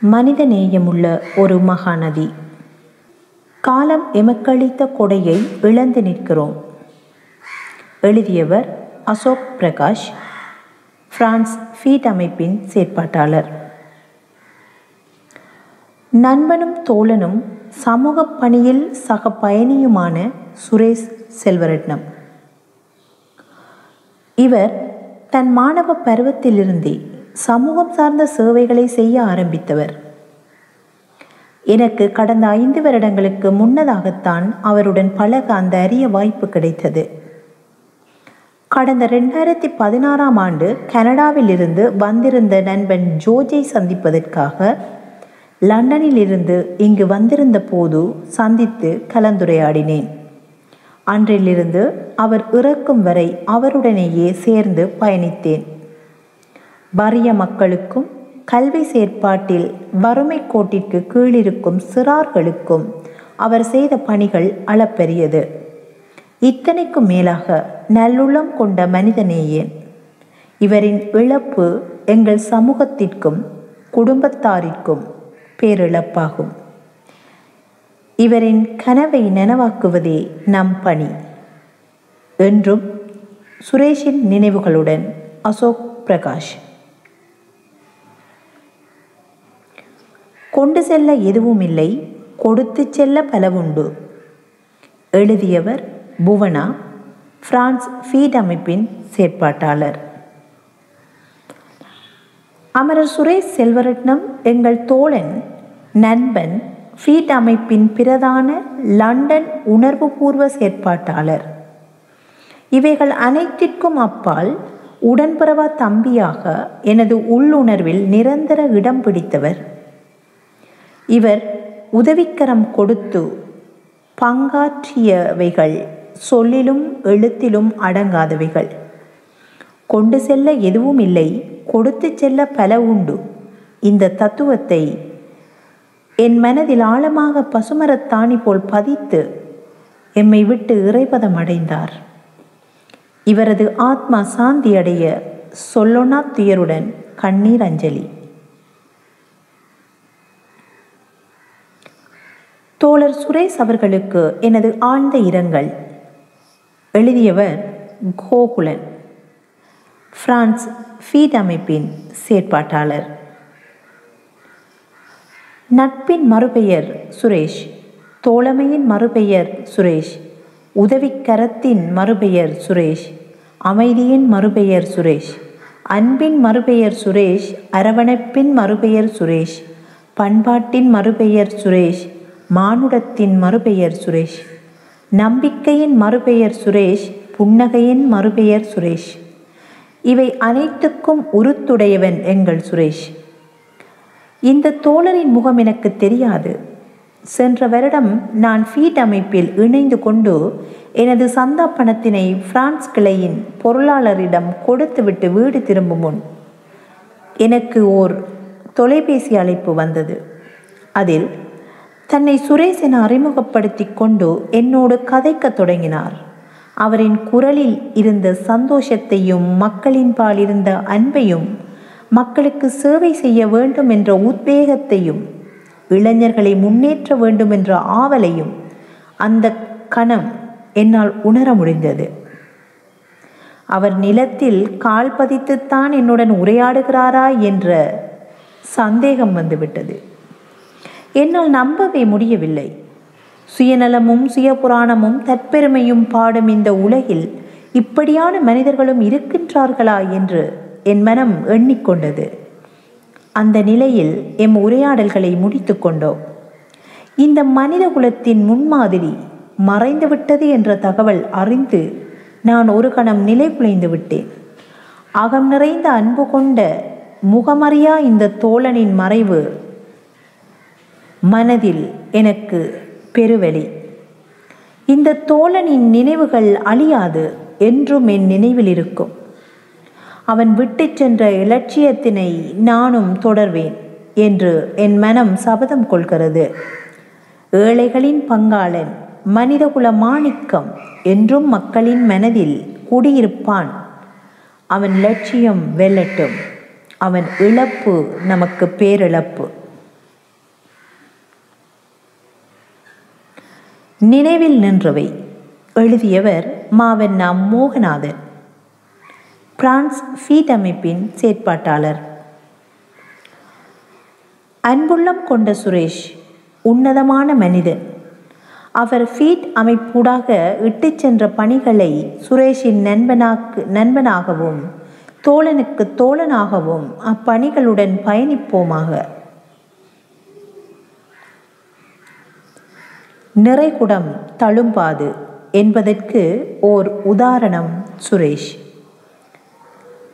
மனித நேயமுள்ள ஒரு மகாநதி. காலம் எமக்களித்த கொடையை இழந்து நிற்கிறோம். எழுதியவர் அசோக் பிரகாஷ் பிரான்ஸ் ஃபீட் அமைப்பின் செயற்பாட்டாளர். நண்பனும் தோழனும் சமூக பணியில் சக பயணியுமான சுரேஷ் செல்வரட்னம். இவர் தன் மாணவ பருவத்திலிருந்தே சமூகம் சார்ந்த சேவைகளை செய்ய ஆரம்பித்தவர். எனக்கு கடந்த ஐந்து வருடங்களுக்கு முன்னதாகத்தான் அவருடன் பழக அந்த அரிய வாய்ப்பு கிடைத்தது. கடந்த ரெண்டாயிரத்தி பதினாறாம் ஆண்டு கனடாவில் இருந்து வந்திருந்த நண்பன் ஜோஜை சந்திப்பதற்காக லண்டனில் இருந்து இங்கு வந்திருந்த போது சந்தித்து கலந்துரையாடினேன். அன்றிலிருந்து அவர் இறக்கும் வரை அவருடனேயே சேர்ந்து பயணித்தேன். வறிய மக்களுக்கும் கல்வி செயற்பாட்டில் வறுமை கோட்டிற்கு கீழிருக்கும் சிறார்களுக்கும் அவர் செய்த பணிகள் அளப்பெரியது. இத்தனைக்கும் மேலாக நல்லுள்ளம் கொண்ட மனிதனேயேன் இவரின் இழப்பு எங்கள் சமூகத்திற்கும் குடும்பத்தாரிற்கும் பேரிழப்பாகும். இவரின் கனவை நனவாக்குவதே நம் பணி என்றும் சுரேஷின் நினைவுகளுடன் அசோக் பிரகாஷ். கொண்டு செல்ல எதுவும் இல்லை கொடுத்து செல்ல பலவுண்டு. எழுதியவர் புவனா பிரான்ஸ் ஃபீட் அமைப்பின் செயற்பாட்டாளர். அமரர் சுரேஷ் செல்வரட்னம் எங்கள் தோழன் நண்பன் ஃபீட் அமைப்பின் பிரதான லண்டன் உணர்வுபூர்வ செயற்பாட்டாளர். இவைகள் அனைத்திற்கும் அப்பால் உடன்பிறவா தம்பியாக எனது உள்ளுணர்வில் நிரந்தர இடம் பிடித்தவர் இவர் உதவிக்கரம் கொடுத்து பங்காற்றியவைகள் சொல்லிலும் எழுத்திலும் அடங்காதவைகள். கொண்டு செல்ல எதுவும் இல்லை கொடுத்து செல்ல பல உண்டு. இந்த தத்துவத்தை என் மனதில் ஆழமாக பசுமரத்தாணி போல் பதித்து எம்மை விட்டு இறைபதம் அடைந்தார் இவரது ஆத்மா சாந்தி அடைய சொல்லொனா துயருடன் கண்ணீர் அஞ்சலி. தோழர் சுரேஷ் அவர்களுக்கு எனது ஆழ்ந்த இரங்கல். எழுதியவர் கோகுலன். பிரான்ஸ் ஃபீட் அமைப்பின் செயற்பாட்டாளர். நட்பின் மறுபெயர் சுரேஷ் தோழமையின் மறுபெயர் சுரேஷ் உதவிக்கரத்தின் மறுபெயர் சுரேஷ் அமைதியின் மறுபெயர் சுரேஷ் அன்பின் மறுபெயர் சுரேஷ் அரவணைப்பின் மறுபெயர் சுரேஷ் பண்பாட்டின் மறுபெயர் சுரேஷ் மானுடத்தின் மறுபெயர் சுரேஷ். நம்பிக்கையின் மறுபெயர் சுரேஷ் புன்னகையின் மறுபெயர் சுரேஷ். இவை அனைத்துக்கும் உருத்துடையவன் எங்கள் சுரேஷ். இந்த தோழரின் முகம் எனக்கு தெரியாது. சென்ற வருடம் நான் ஃபீட் அமைப்பில் இணைந்து கொண்டு எனது சந்தா பணத்தினை பிரான்ஸ் கிளையின் பொருளாளரிடம் கொடுத்துவிட்டு வீடு திரும்பும் முன் எனக்கு ஓர் தொலைபேசி அழைப்பு வந்தது. அதில் தன்னை சுரேஷ் என அறிமுகப்படுத்தி கொண்டு என்னோடு கதைக்கத் தொடங்கினார். அவரின் குரலில் இருந்த சந்தோஷத்தையும் மக்களின் பால் இருந்த அன்பையும் மக்களுக்கு சேவை செய்ய வேண்டும் என்ற உத்வேகத்தையும் இளைஞர்களை முன்னேற்ற வேண்டும் என்ற ஆவலையும் அந்த கணம் என்னால் உணர முடிந்தது. அவர் நிலத்தில் கால் பதித்துத்தான் என்னுடன் உரையாடுகிறாரா என்ற சந்தேகம் வந்துவிட்டது. என்னால் நம்பவே முடியவில்லை. சுயநலமும் சுயபுராணமும் தற்பெருமையும் பாடும் இந்த உலகில் இப்படியான மனிதர்களும் இருக்கின்றார்களா என்று என் மனம் எண்ணிக்கொண்டது. அந்த நிலையில் எம் உரையாடல்களை முடித்து கொண்டோம். இந்த மனித குலத்தின் முன்மாதிரி மறைந்துவிட்டது என்ற தகவல் அறிந்து நான் ஒரு கணம் நிலை குலைந்து விட்டேன். அகம் நிறைந்த அன்பு கொண்ட முகமறியா இந்த தோழனின் மறைவு மனதில் எனக்கு பெருவெளி. இந்த தோழனின் நினைவுகள் அழியாது என்றும் என் நினைவில் இருக்கும். அவன் விட்டு சென்ற இலட்சியத்தினை நானும் தொடர்வேன் என்று என் மனம் சபதம் கொள்கிறது. ஏழைகளின் பங்காளன் மனிதகுல மாணிக்கம் என்றும் மக்களின் மனதில் குடியிருப்பான். அவன் லட்சியம் வெல்லட்டும். அவன் இழப்பு நமக்கு பேரிழப்பு. நினைவில் நின்றவை. எழுதியவர் மாவென்னா மோகநாதன். பிரான்ஸ் ஃபீட் அமைப்பின் செயற்பாட்டாளர். அன்புள்ளம் கொண்ட சுரேஷ் உன்னதமான மனிதன். அவர் ஃபீட் அமைப்பூடாக இட்டு சென்ற பணிகளை சுரேஷின் நண்பனாக்கு நண்பனாகவும் தோழனுக்கு தோழனாகவும் அப்பணிகளுடன் பயணிப்போமாக. நிறைகுடம் தழும்பாது என்பதற்கு ஓர் உதாரணம் சுரேஷ்.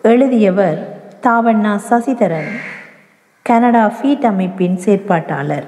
எழுதியவர் தாவண்ணா சசிதரன் கனடா ஃபீட் அமைப்பின் செயற்பாட்டாளர்.